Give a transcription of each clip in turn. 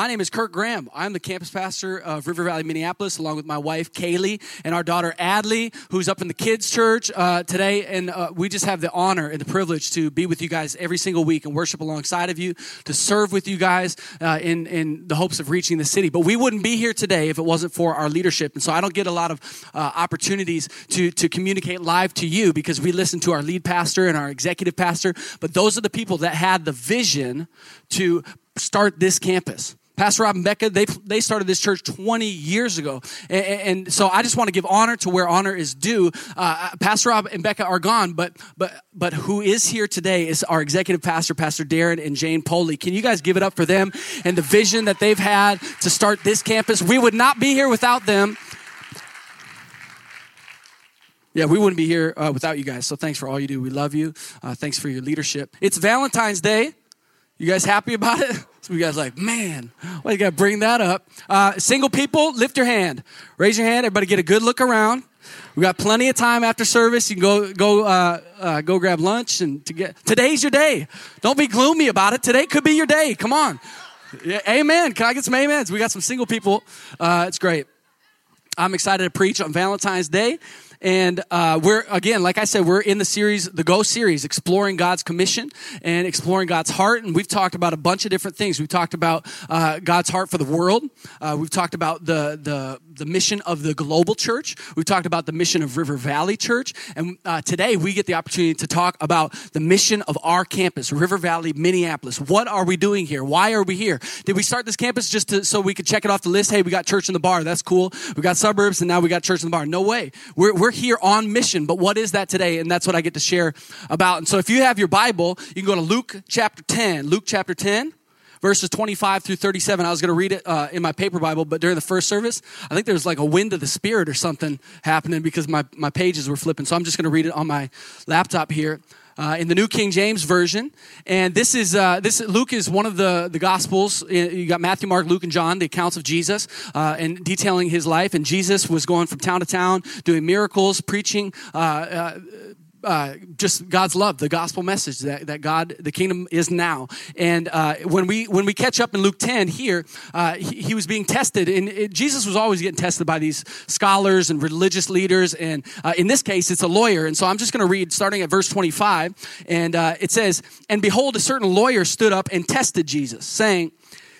My name is Kirk Graham. I'm the campus pastor of River Valley, Minneapolis, along with my wife, Kaylee, and our daughter, Adley, who's up in the kids' church uh, today. And uh, we just have the honor and the privilege to be with you guys every single week and worship alongside of you, to serve with you guys uh, in, in the hopes of reaching the city. But we wouldn't be here today if it wasn't for our leadership. And so I don't get a lot of uh, opportunities to, to communicate live to you because we listen to our lead pastor and our executive pastor. But those are the people that had the vision to start this campus. Pastor Rob and Becca, they, they started this church 20 years ago. And, and so I just want to give honor to where honor is due. Uh, Pastor Rob and Becca are gone, but, but, but who is here today is our executive pastor, Pastor Darren and Jane Poley. Can you guys give it up for them and the vision that they've had to start this campus? We would not be here without them. Yeah, we wouldn't be here uh, without you guys. So thanks for all you do. We love you. Uh, thanks for your leadership. It's Valentine's Day. You guys happy about it? So you guys like, man, why you got to bring that up? Uh, single people, lift your hand. Raise your hand. Everybody get a good look around. We got plenty of time after service. You can go go uh, uh, go grab lunch and to get today's your day. Don't be gloomy about it. Today could be your day. Come on. Yeah, amen. Can I get some amens? We got some single people. Uh, it's great. I'm excited to preach on Valentine's Day. And uh, we're, again, like I said, we're in the series, the Go series, exploring God's commission and exploring God's heart. And we've talked about a bunch of different things. We've talked about uh, God's heart for the world. Uh, we've talked about the, the, the mission of the global church. We've talked about the mission of River Valley Church. And uh, today we get the opportunity to talk about the mission of our campus, River Valley, Minneapolis. What are we doing here? Why are we here? Did we start this campus just to, so we could check it off the list? Hey, we got church in the bar. That's cool. We got suburbs and now we got church in the bar. No way. We're, we're here on mission, but what is that today? And that's what I get to share about. And so if you have your Bible, you can go to Luke chapter 10. Luke chapter 10 verses 25 through 37. I was going to read it uh, in my paper Bible, but during the first service, I think there was like a wind of the Spirit or something happening because my, my pages were flipping. So I'm just going to read it on my laptop here. Uh, in the New King James Version, and this is uh, this Luke is one of the the Gospels. You got Matthew, Mark, Luke, and John, the accounts of Jesus, uh, and detailing his life. And Jesus was going from town to town, doing miracles, preaching uh, just God's love, the gospel message that, that God, the kingdom is now. And uh, when we when we catch up in Luke 10 here, uh, he, he, was being tested, and it, Jesus was always getting tested by these scholars and religious leaders. And uh, in this case, it's a lawyer. And so I'm just going to read starting at verse 25, and uh, it says, "And behold, a certain lawyer stood up and tested Jesus, saying,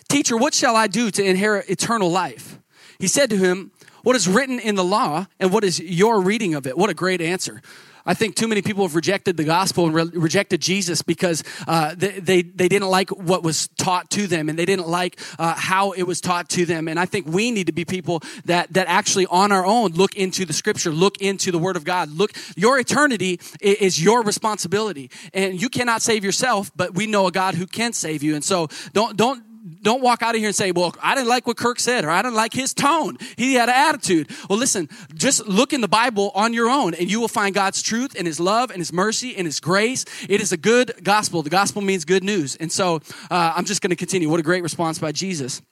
Teacher, what shall I do to inherit eternal life?" He said to him, "What is written in the law, and what is your reading of it?" What a great answer! I think too many people have rejected the gospel and re- rejected Jesus because uh, they, they, they, didn't like what was taught to them and they didn't like uh, how it was taught to them. And I think we need to be people that, that actually on our own look into the scripture, look into the word of God. Look, your eternity is your responsibility and you cannot save yourself, but we know a God who can save you. And so don't, don't, don't walk out of here and say, well, I didn't like what Kirk said, or I didn't like his tone. He had an attitude. Well, listen, just look in the Bible on your own, and you will find God's truth and his love and his mercy and his grace. It is a good gospel. The gospel means good news. And so uh, I'm just going to continue. What a great response by Jesus.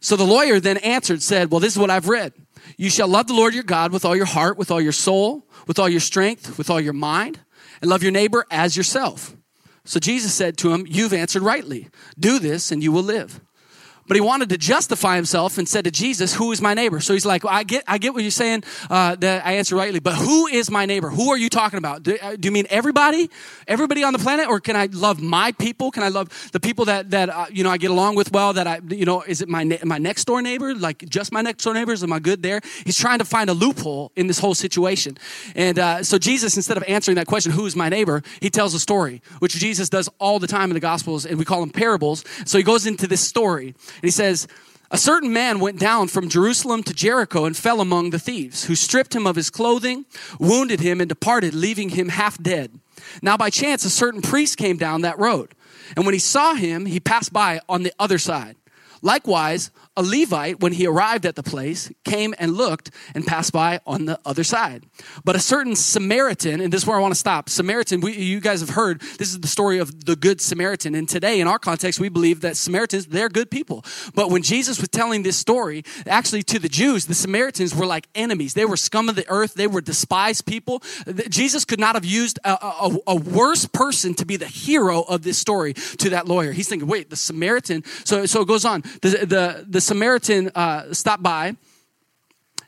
So the lawyer then answered, said, Well, this is what I've read. You shall love the Lord your God with all your heart, with all your soul, with all your strength, with all your mind, and love your neighbor as yourself. So Jesus said to him, You've answered rightly. Do this and you will live. But he wanted to justify himself and said to Jesus, Who is my neighbor? So he's like, well, I get I get what you're saying, uh, that I answer rightly, but who is my neighbor? Who are you talking about? Do, uh, do, you mean everybody? Everybody on the planet? Or can I love my people? Can I love the people that, that uh, you know, I get along with well, that I, you know, is it my, my next door neighbor? Like just my next door neighbors? Am I good there? He's trying to find a loophole in this whole situation. And uh, so Jesus, instead of answering that question, who is my neighbor? He tells a story, which Jesus does all the time in the Gospels, and we call them parables. So he goes into this story. And he says, A certain man went down from Jerusalem to Jericho and fell among the thieves, who stripped him of his clothing, wounded him, and departed, leaving him half dead. Now, by chance, a certain priest came down that road. And when he saw him, he passed by on the other side. Likewise, a Levite, when he arrived at the place, came and looked and passed by on the other side. But a certain Samaritan, and this is where I want to stop. Samaritan, we, you guys have heard, this is the story of the Good Samaritan. And today, in our context, we believe that Samaritans, they're good people. But when Jesus was telling this story, actually to the Jews, the Samaritans were like enemies. They were scum of the earth, they were despised people. Jesus could not have used a, a, a worse person to be the hero of this story to that lawyer. He's thinking, wait, the Samaritan. So, so it goes on. The, the, the Samaritan uh, stopped by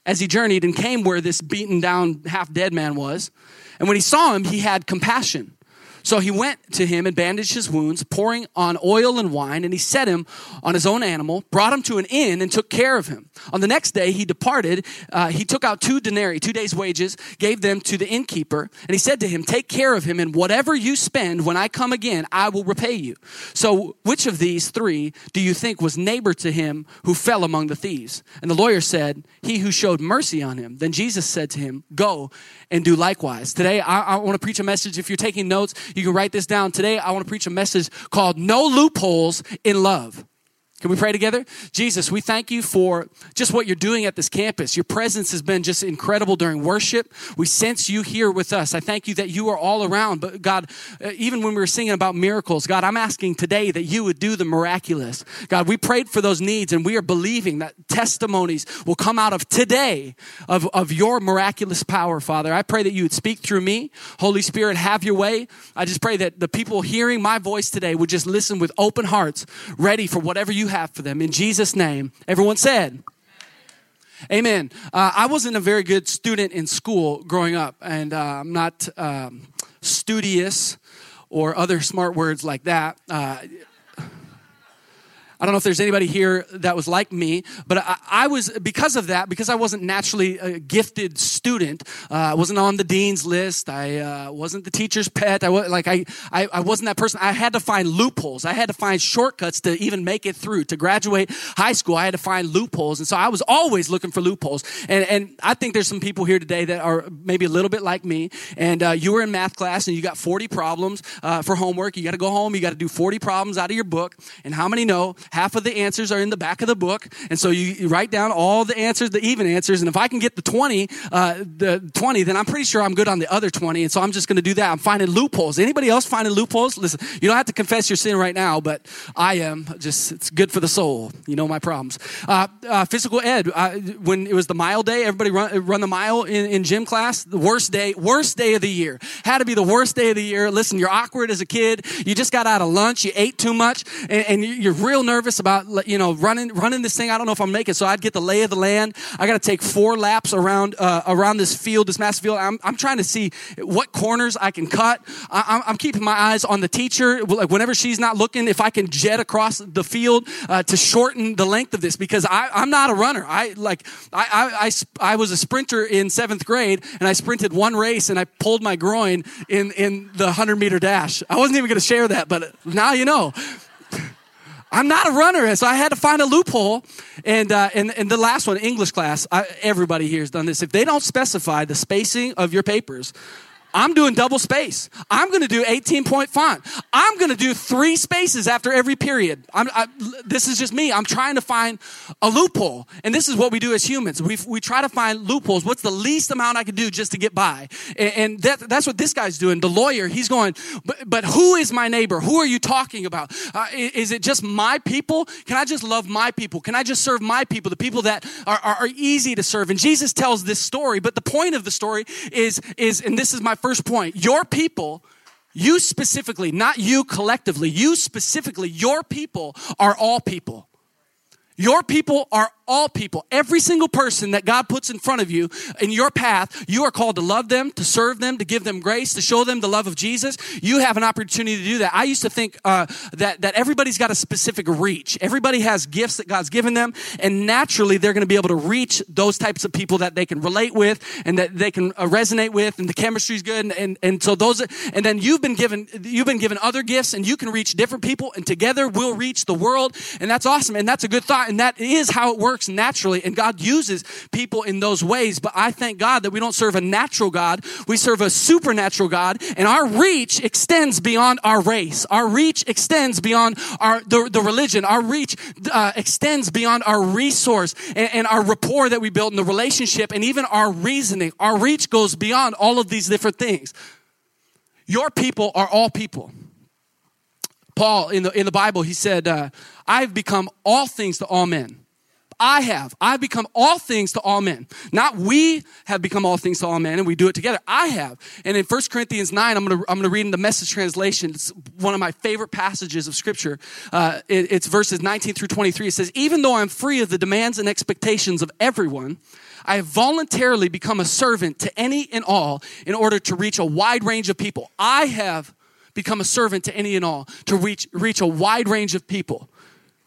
as he journeyed and came where this beaten down, half dead man was. And when he saw him, he had compassion. So he went to him and bandaged his wounds, pouring on oil and wine, and he set him on his own animal, brought him to an inn, and took care of him. On the next day, he departed. Uh, he took out two denarii, two days' wages, gave them to the innkeeper, and he said to him, Take care of him, and whatever you spend when I come again, I will repay you. So which of these three do you think was neighbor to him who fell among the thieves? And the lawyer said, He who showed mercy on him. Then Jesus said to him, Go and do likewise. Today, I, I want to preach a message. If you're taking notes, you can write this down. Today, I want to preach a message called No Loopholes in Love. Can we pray together? Jesus, we thank you for just what you're doing at this campus. Your presence has been just incredible during worship. We sense you here with us. I thank you that you are all around. But God, uh, even when we were singing about miracles, God, I'm asking today that you would do the miraculous. God, we prayed for those needs and we are believing that testimonies will come out of today of, of your miraculous power, Father. I pray that you would speak through me. Holy Spirit, have your way. I just pray that the people hearing my voice today would just listen with open hearts, ready for whatever you have for them. In Jesus' name, everyone said, Amen. Uh, I wasn't a very good student in school growing up, and uh, I'm not um, studious or other smart words like that. Uh, I don't know if there's anybody here that was like me, but I, I was, because of that, because I wasn't naturally a gifted student, uh, I wasn't on the dean's list, I uh, wasn't the teacher's pet, I was, like, I, I, I wasn't that person. I had to find loopholes. I had to find shortcuts to even make it through. To graduate high school, I had to find loopholes. And so I was always looking for loopholes. And, and I think there's some people here today that are maybe a little bit like me. And uh, you were in math class and you got 40 problems uh, for homework. You got to go home, you got to do 40 problems out of your book. And how many know half of the answers are in the back of the book. And so you, you write down all the answers, the even answers. And if I can get the 20, uh, the 20, then I'm pretty sure I'm good on the other 20. And so I'm just going to do that. I'm finding loopholes. Anybody else finding loopholes? Listen, you don't have to confess your sin right now, but I am. Just, it's good for the soul. You know my problems. Uh, uh, physical ed, uh, when it was the mile day, everybody run, run the mile in, in gym class. The worst day, worst day of the year. Had to be the worst day of the year. Listen, you're awkward as a kid. You just got out of lunch. You ate too much and, and you're real nervous about you know, running, running this thing. I don't know if I'm making. So I'd get the lay of the land. I got to take four laps around, uh, around this field, this massive field. I'm, I'm trying to see what corners I can cut. I, am keeping my eyes on the teacher. Like whenever she's not looking, if I can jet across the field uh, to shorten the length of this, because I, I'm not a runner. I like, I, I, I, I was a sprinter in seventh grade and I sprinted one race and I pulled my groin in, in the 100 meter dash. I wasn't even going to share that, but now you know. I'm not a runner, so I had to find a loophole. And uh, and, and the last one, English class, I, everybody here has done this. If they don't specify the spacing of your papers, I'm doing double space. I'm going to do 18 point font. I'm going to do three spaces after every period. I, this is just me. I'm trying to find a loophole. And this is what we do as humans. We, we try to find loopholes. What's the least amount I can do just to get by? And, and that, that's what this guy's doing. The lawyer, he's going, but, but who is my neighbor? Who are you talking about? Uh, is it just my people? Can I just love my people? Can I just serve my people? The people that are, are, are easy to serve. And Jesus tells this story, but the point of the story is, is, and this is my first point. Your people, you specifically, not you collectively, you specifically, your people are all people. Your people are all people, every single person that God puts in front of you in your path, you are called to love them, to serve them, to give them grace, to show them the love of Jesus. You have an opportunity to do that. I used to think uh, that that everybody's got a specific reach. Everybody has gifts that God's given them, and naturally they're going to be able to reach those types of people that they can relate with and that they can uh, resonate with, and the chemistry's good. And, and and so those, and then you've been given you've been given other gifts, and you can reach different people, and together we'll reach the world, and that's awesome, and that's a good thought, and that is how it works works naturally, and God uses people in those ways. But I thank God that we don't serve a natural God, we serve a supernatural God, and our reach extends beyond our race. Our reach extends beyond our the, the religion. Our reach uh, extends beyond our resource and, and our rapport that we built in the relationship, and even our reasoning. Our reach goes beyond all of these different things. Your people are all people. Paul in the, in the Bible, he said, uh, I've become all things to all men. I have. I've become all things to all men. Not we have become all things to all men and we do it together. I have. And in 1 Corinthians 9, I'm going to, I'm to read in the message translation. It's one of my favorite passages of scripture. Uh, it, it's verses 19 through 23. It says, Even though I'm free of the demands and expectations of everyone, I have voluntarily become a servant to any and all in order to reach a wide range of people. I have become a servant to any and all to reach, reach a wide range of people.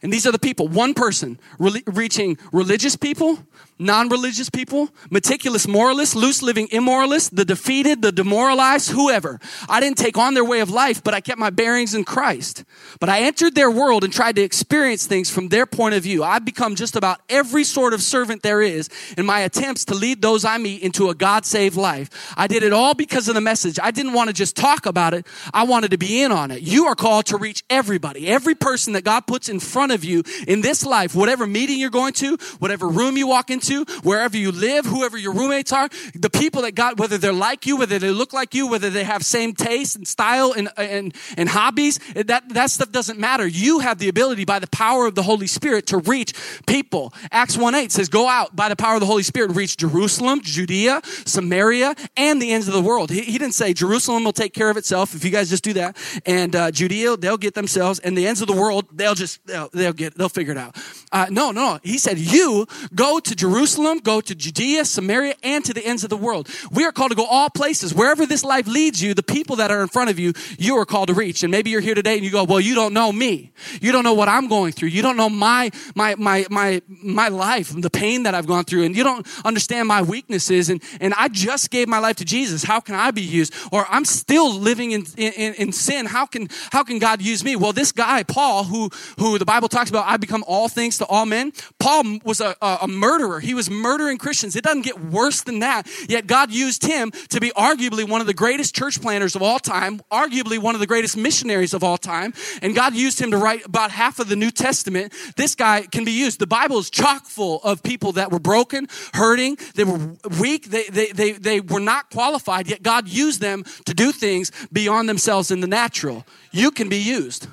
And these are the people. One person re- reaching religious people, non religious people, meticulous moralists, loose living immoralists, the defeated, the demoralized, whoever. I didn't take on their way of life, but I kept my bearings in Christ. But I entered their world and tried to experience things from their point of view. I've become just about every sort of servant there is in my attempts to lead those I meet into a God saved life. I did it all because of the message. I didn't want to just talk about it, I wanted to be in on it. You are called to reach everybody, every person that God puts in front of you in this life, whatever meeting you're going to, whatever room you walk into wherever you live, whoever your roommates are, the people that God, whether they're like you, whether they look like you, whether they have same taste and style and, and, and hobbies, that, that stuff doesn't matter. You have the ability by the power of the Holy Spirit to reach people. Acts 1 8 says, Go out by the power of the Holy Spirit reach Jerusalem, Judea, Samaria, and the ends of the world. He, he didn't say Jerusalem will take care of itself if you guys just do that. And uh, Judea, they'll get themselves. And the ends of the world, they'll just, they'll, they'll get, they'll figure it out. Uh, no, no. He said, You go to Jerusalem Jerusalem, go to Judea, Samaria, and to the ends of the world. We are called to go all places. Wherever this life leads you, the people that are in front of you, you are called to reach. And maybe you're here today and you go, well, you don't know me. You don't know what I'm going through. You don't know my, my, my, my, my life, the pain that I've gone through. And you don't understand my weaknesses. And, and I just gave my life to Jesus. How can I be used? Or I'm still living in, in, in sin. How can, how can God use me? Well, this guy, Paul, who, who the Bible talks about, I become all things to all men. Paul was a, a, a murderer. He was murdering Christians. It doesn't get worse than that. Yet God used him to be arguably one of the greatest church planners of all time, arguably one of the greatest missionaries of all time. And God used him to write about half of the New Testament. This guy can be used. The Bible is chock full of people that were broken, hurting, they were weak, they, they, they, they were not qualified, yet God used them to do things beyond themselves in the natural. You can be used.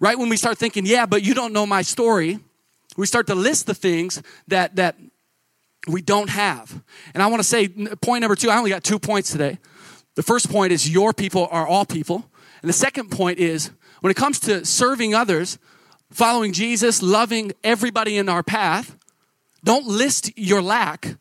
Right when we start thinking, yeah, but you don't know my story, we start to list the things that, that we don't have. And I want to say, point number two, I only got two points today. The first point is your people are all people. And the second point is when it comes to serving others, following Jesus, loving everybody in our path, don't list your lack,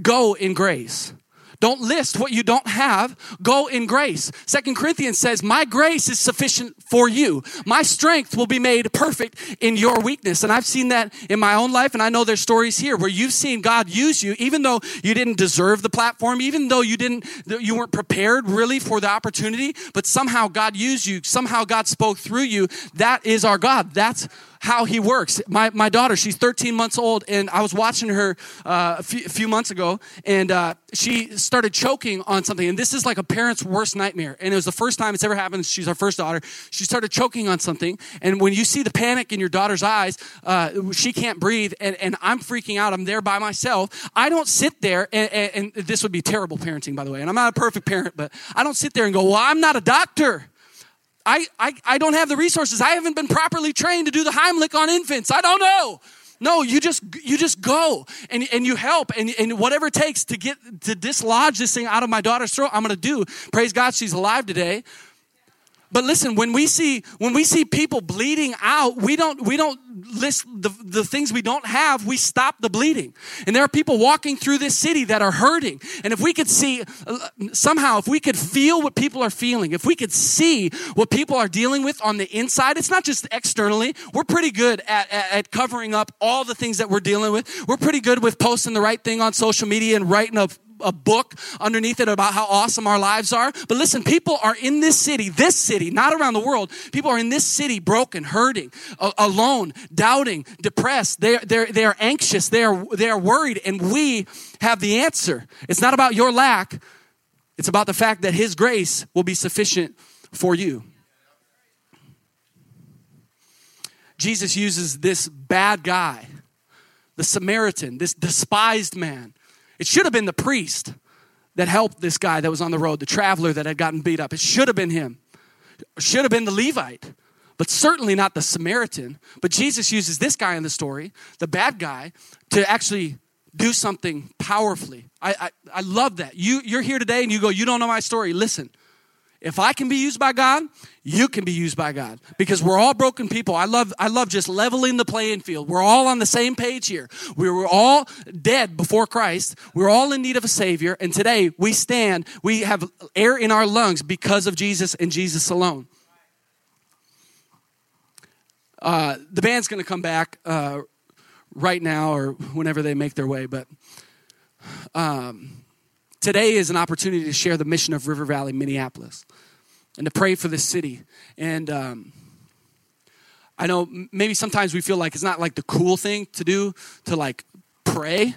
go in grace. Don't list what you don't have. Go in grace. Second Corinthians says, My grace is sufficient for you. My strength will be made perfect in your weakness. And I've seen that in my own life. And I know there's stories here where you've seen God use you, even though you didn't deserve the platform, even though you didn't, you weren't prepared really for the opportunity, but somehow God used you. Somehow God spoke through you. That is our God. That's how he works. My, my daughter, she's 13 months old, and I was watching her uh, a, few, a, few, months ago, and uh, she started choking on something. And this is like a parent's worst nightmare. And it was the first time it's ever happened. She's our first daughter. She started choking on something. And when you see the panic in your daughter's eyes, uh, she can't breathe, and, and I'm freaking out. I'm there by myself. I don't sit there, and, and, and this would be terrible parenting, by the way. And I'm not a perfect parent, but I don't sit there and go, Well, I'm not a doctor. I, I, I don't have the resources. I haven't been properly trained to do the Heimlich on infants. I don't know. No, you just you just go and, and you help and, and whatever it takes to get to dislodge this thing out of my daughter's throat, I'm gonna do. Praise God, she's alive today. But listen, when we see when we see people bleeding out, we don't we don't list the, the things we don't have, we stop the bleeding. And there are people walking through this city that are hurting. And if we could see somehow, if we could feel what people are feeling, if we could see what people are dealing with on the inside, it's not just externally. We're pretty good at, at, at covering up all the things that we're dealing with. We're pretty good with posting the right thing on social media and writing a a book underneath it about how awesome our lives are. But listen, people are in this city, this city, not around the world. People are in this city broken, hurting, alone, doubting, depressed. They're, they're, they're anxious. They are, they are worried. And we have the answer. It's not about your lack. It's about the fact that His grace will be sufficient for you. Jesus uses this bad guy, the Samaritan, this despised man. It should have been the priest that helped this guy that was on the road, the traveler that had gotten beat up. It should have been him. It should have been the Levite, but certainly not the Samaritan. But Jesus uses this guy in the story, the bad guy, to actually do something powerfully. I, I, I love that. You, you're here today and you go, You don't know my story. Listen, if I can be used by God, you can be used by God because we're all broken people. I love I love just leveling the playing field. We're all on the same page here. We were all dead before Christ. We're all in need of a savior and today we stand, we have air in our lungs because of Jesus and Jesus alone. Uh, the band's going to come back uh, right now or whenever they make their way, but um, today is an opportunity to share the mission of River Valley, Minneapolis and to pray for this city. And um, I know maybe sometimes we feel like it's not like the cool thing to do to like pray.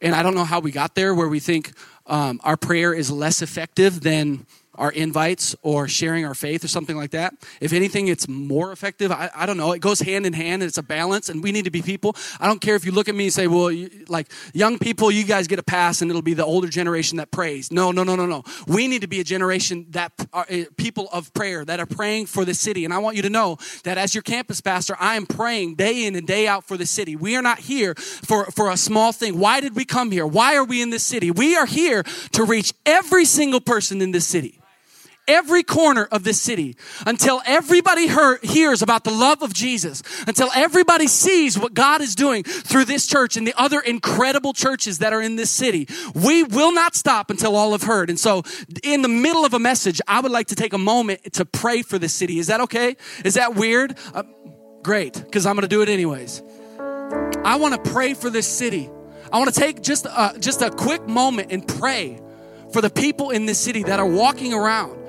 And I don't know how we got there where we think um, our prayer is less effective than our invites or sharing our faith or something like that. If anything, it's more effective. I, I don't know. It goes hand in hand and it's a balance, and we need to be people. I don't care if you look at me and say, well, you, like young people, you guys get a pass and it'll be the older generation that prays. No, no, no, no, no. We need to be a generation that are uh, people of prayer that are praying for the city. And I want you to know that as your campus pastor, I am praying day in and day out for the city. We are not here for, for a small thing. Why did we come here? Why are we in this city? We are here to reach every single person in this city every corner of this city until everybody hear, hears about the love of Jesus, until everybody sees what God is doing through this church and the other incredible churches that are in this city. We will not stop until all have heard. And so, in the middle of a message, I would like to take a moment to pray for this city. Is that okay? Is that weird? Uh, great, because I'm going to do it anyways. I want to pray for this city. I want to take just a, just a quick moment and pray for the people in this city that are walking around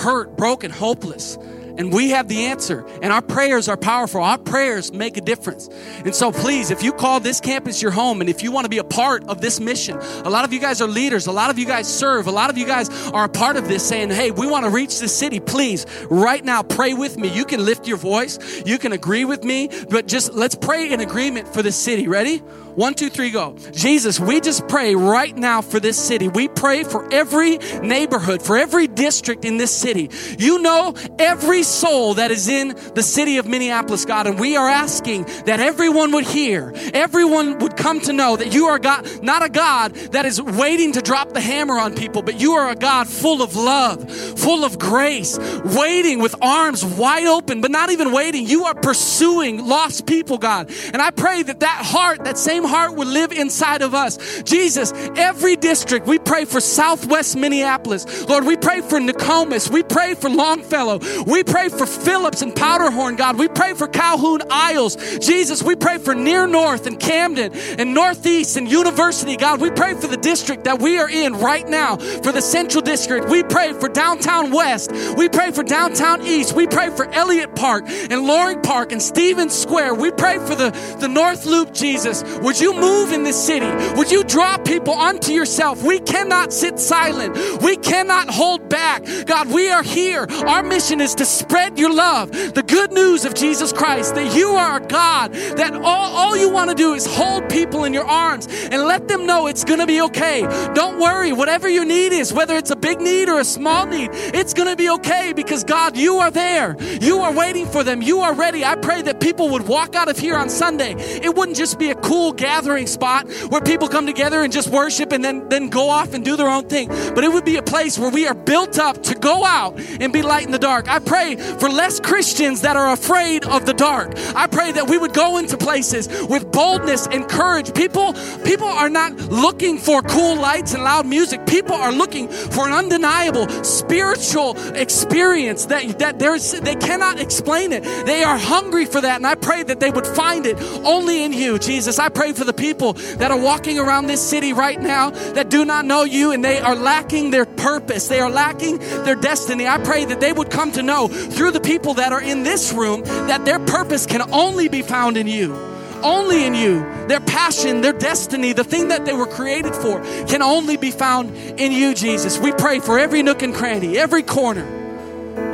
hurt, broken, hopeless. And we have the answer. And our prayers are powerful. Our prayers make a difference. And so please, if you call this campus your home and if you want to be a part of this mission, a lot of you guys are leaders. A lot of you guys serve. A lot of you guys are a part of this saying, hey, we want to reach the city. Please, right now, pray with me. You can lift your voice. You can agree with me, but just let's pray in agreement for the city. Ready? One, two, three, go. Jesus, we just pray right now for this city. We pray for every neighborhood, for every district in this city. You know every soul that is in the city of Minneapolis, God, and we are asking that everyone would hear, everyone would come to know that you are God, not a God that is waiting to drop the hammer on people, but you are a God full of love, full of grace, waiting with arms wide open, but not even waiting. You are pursuing lost people, God. And I pray that that heart, that same same heart would live inside of us. Jesus, every district, we pray for Southwest Minneapolis. Lord, we pray for Nokomis. We pray for Longfellow. We pray for Phillips and Powderhorn, God. We pray for Calhoun Isles. Jesus, we pray for Near North and Camden and Northeast and University, God. We pray for the district that we are in right now, for the Central District. We pray for Downtown West. We pray for Downtown East. We pray for Elliott Park and Loring Park and Stevens Square. We pray for the, the North Loop, Jesus. Would you move in this city? Would you draw people unto yourself? We cannot sit silent. We cannot hold back. God, we are here. Our mission is to spread your love, the good news of Jesus Christ, that you are a God, that all, all you want to do is hold people in your arms and let them know it's going to be okay. Don't worry, whatever your need is, whether it's a big need or a small need, it's going to be okay because God, you are there. You are waiting for them. You are ready. I pray that people would walk out of here on Sunday. It wouldn't just be a cool gathering spot where people come together and just worship and then, then go off and do their own thing. But it would be a place where we are built up to go out and be light in the dark. I pray for less Christians that are afraid of the dark. I pray that we would go into places with boldness and courage. People, people are not looking for cool lights and loud music. People are looking for an undeniable spiritual experience that, that there's, they cannot explain it. They are hungry hungry for that. And I pray that they would find it only in you, Jesus. I pray for the people that are walking around this city right now that do not know you and they are lacking their purpose. They are lacking their destiny. I pray that they would come to know through the people that are in this room that their purpose can only be found in you only in you. Their passion, their destiny, the thing that they were created for can only be found in you, Jesus. We pray for every nook and cranny, every corner,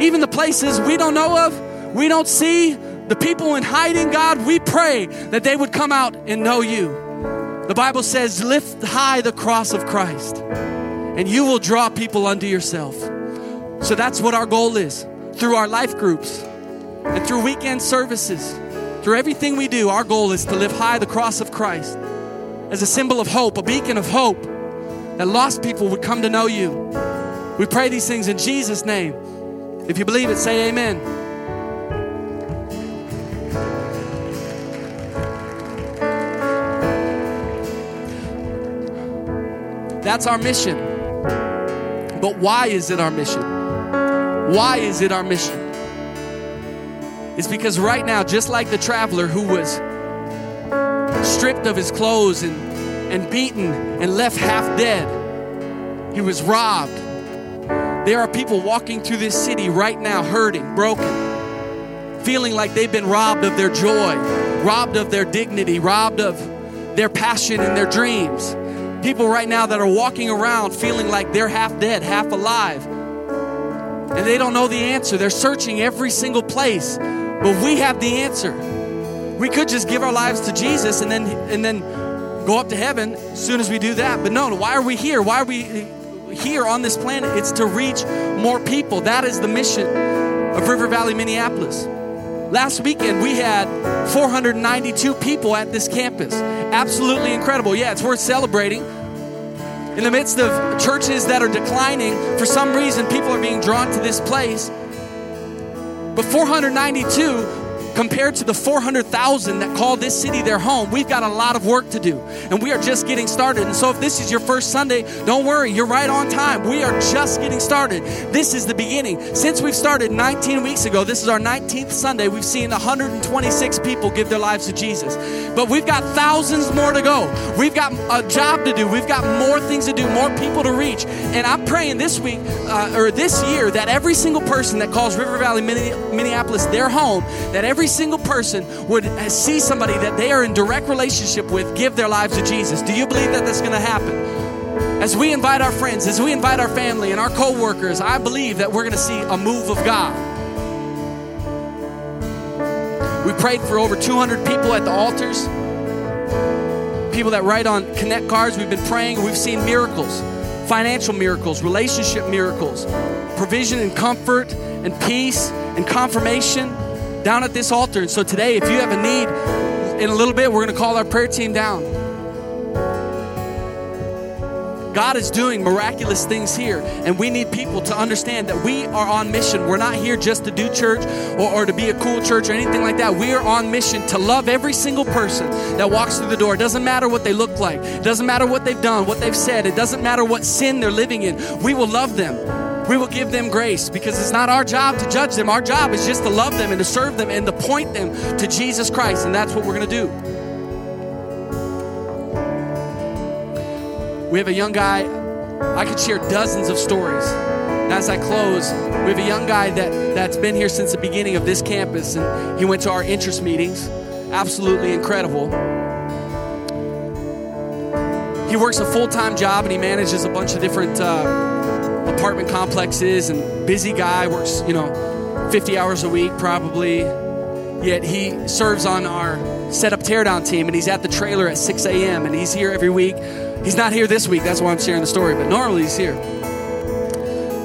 even the places we don't know of, we don't see, the people in hiding, God, we pray that they would come out and know you. The Bible says, lift high the cross of Christ, and you will draw people unto yourself. So that's what our goal is through our life groups and through weekend services through everything we do, our goal is to live high the cross of Christ as a symbol of hope, a beacon of hope, that lost people would come to know you. We pray these things in Jesus' name. If you believe it, say amen. That's our mission. But why is it our mission? Why is it our mission? It's because right now, just like the traveler who was stripped of his clothes and, and beaten and left half dead, he was robbed. There are people walking through this city right now, hurting, broken, feeling like they've been robbed of their joy, robbed of their dignity, robbed of their passion and their dreams. People right now that are walking around feeling like they're half dead, half alive, and they don't know the answer. They're searching every single place but we have the answer. We could just give our lives to Jesus and then and then go up to heaven as soon as we do that. But no, why are we here? Why are we here on this planet? It's to reach more people. That is the mission of River Valley, Minneapolis. Last weekend, we had 492 people at this campus. Absolutely incredible. Yeah, it's worth celebrating. In the midst of churches that are declining, for some reason, people are being drawn to this place. But 492 compared to the 400,000 that call this city their home, we've got a lot of work to do. And we are just getting started. And so if this is your first Sunday, don't worry, you're right on time. We are just getting started. This is the beginning. Since we've started 19 weeks ago, this is our 19th Sunday, we've seen 126 people give their lives to Jesus. But we've got thousands more to go. We've got a job to do. We've got more things to do, more people to reach. And I'm praying this week uh, or this year that every single person that calls River Valley, Minneapolis their home, that every every single person would uh, see somebody that they are in direct relationship with give their lives to Jesus. Do you believe that that's going to happen? As we invite our friends, as we invite our family and our co-workers, I believe that we're going to see a move of God. We prayed for over 200 people at the altars. People that write on connect cards, we've been praying, we've seen miracles, financial miracles, relationship miracles, provision and comfort and peace and confirmation down at this altar. And so today, if you have a need, in a little bit, we're going to call our prayer team down. God is doing miraculous things here, and we need people to understand that we are on mission. We're not here just to do church or, or, to be a cool church or anything like that. We are on mission to love every single person that walks through the door. It doesn't matter what they look like, it doesn't matter what they've done, what they've said, it doesn't matter what sin they're living in. We will love them we will give them grace because it's not our job to judge them. Our job is just to love them and to serve them and to point them to Jesus Christ. And that's what we're going to do. We have a young guy, I could share dozens of stories. as I close, we have a young guy that, that's been here since the beginning of this campus, and he went to our interest meetings. Absolutely incredible. He works a full time job and he manages a bunch of different. Uh, apartment complexes and busy guy, works, you know, 50 hours a week probably. Yet he serves on our setup teardown team and he's at the trailer at 6 a.m. and he's here every week. He's not here this week, that's why I'm sharing the story, but normally he's here.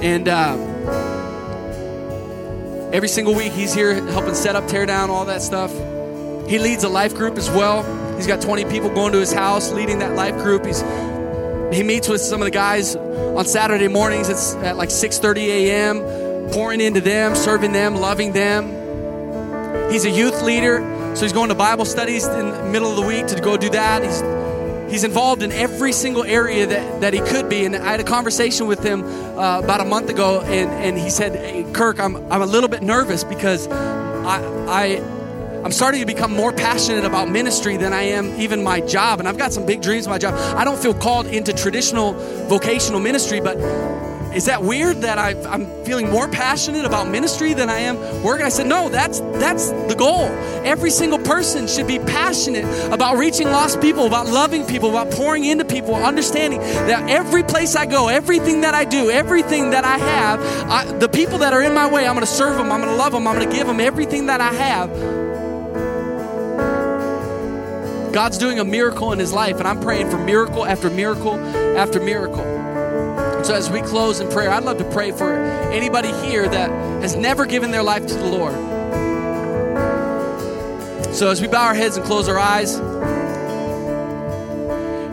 And uh, every single week he's here helping set up, tear down, all that stuff. He leads a life group as well. He's got 20 people going to his house leading that life group. He's he meets with some of the guys on Saturday mornings. It's at like 6:30 a.m. Pouring into them, serving them, loving them. He's a youth leader, so he's going to Bible studies in the middle of the week to go do that. He's he's involved in every single area that, that he could be. And I had a conversation with him uh, about a month ago, and, and he said, hey, Kirk, I'm, I'm a little bit nervous because I, I I'm starting to become more passionate about ministry than I am even my job. And I've got some big dreams of my job. I don't feel called into traditional vocational ministry, but is that weird that I, am feeling more passionate about ministry than I am work? And I said, no, that's that's the goal. Every single person should be passionate about reaching lost people, about loving people, about pouring into people, understanding that every place I go, everything that I do, everything that I have, I, the people that are in my way, I'm going to serve them, I'm going to love them, I'm going to give them everything that I have. God's doing a miracle in his life, and I'm praying for miracle after miracle after miracle. So, as we close in prayer, I'd love to pray for anybody here that has never given their life to the Lord. So, as we bow our heads and close our eyes,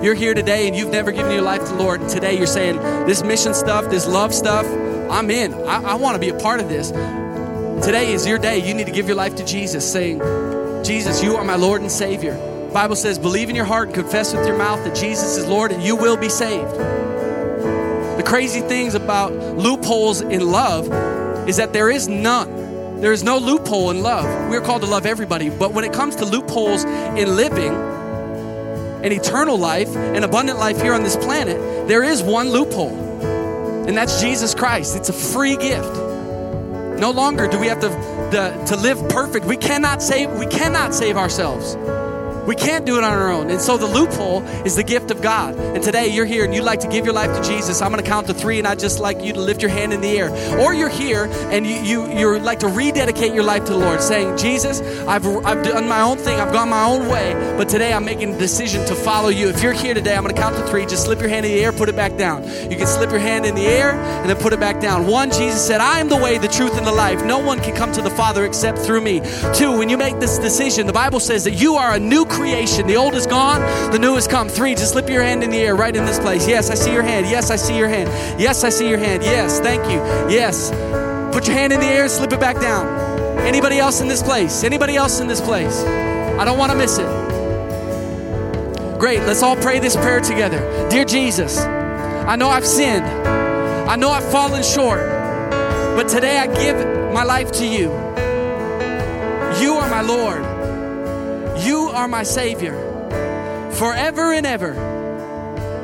you're here today and you've never given your life to the Lord. And today you're saying, This mission stuff, this love stuff, I'm in. I, I want to be a part of this. Today is your day. You need to give your life to Jesus, saying, Jesus, you are my Lord and Savior. Bible says, believe in your heart and confess with your mouth that Jesus is Lord and you will be saved The crazy things about loopholes in love is that there is none. There is no loophole in love. We're called to love everybody. But when it comes to loopholes in living and eternal life and abundant life here on this planet, there is one loophole. And that's Jesus Christ. It's a free gift. No longer do we have to, the, to live perfect. We cannot save, we cannot save ourselves. We can't do it on our own. And so the loophole is the gift of God. And today you're here and you'd like to give your life to Jesus. I'm going to count to three and I'd just like you to lift your hand in the air. Or you're here and you, you, you're like to rededicate your life to the Lord, saying, Jesus, I've, I've done my own thing, I've gone my own way, but today I'm making a decision to follow you. If you're here today, I'm going to count to three. Just slip your hand in the air, put it back down. You can slip your hand in the air and then put it back down. One, Jesus said, I am the way, the truth, and the life. No one can come to the Father except through me. Two, when you make this decision, the Bible says that you are a new creation. The old is gone, the new has come. Three, just slip your hand in the air right in this place. Yes, I see your hand. Yes, I see your hand. Yes, I see your hand. Yes, thank you. Yes. Put your hand in the air and slip it back down. Anybody else in this place? Anybody else in this place? I don't want to miss it. Great, let's all pray this prayer together. Dear Jesus, I know I've sinned. I know I've fallen short. But today I give my life to you. You are my Lord. Are my Savior forever and ever.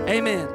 Amen.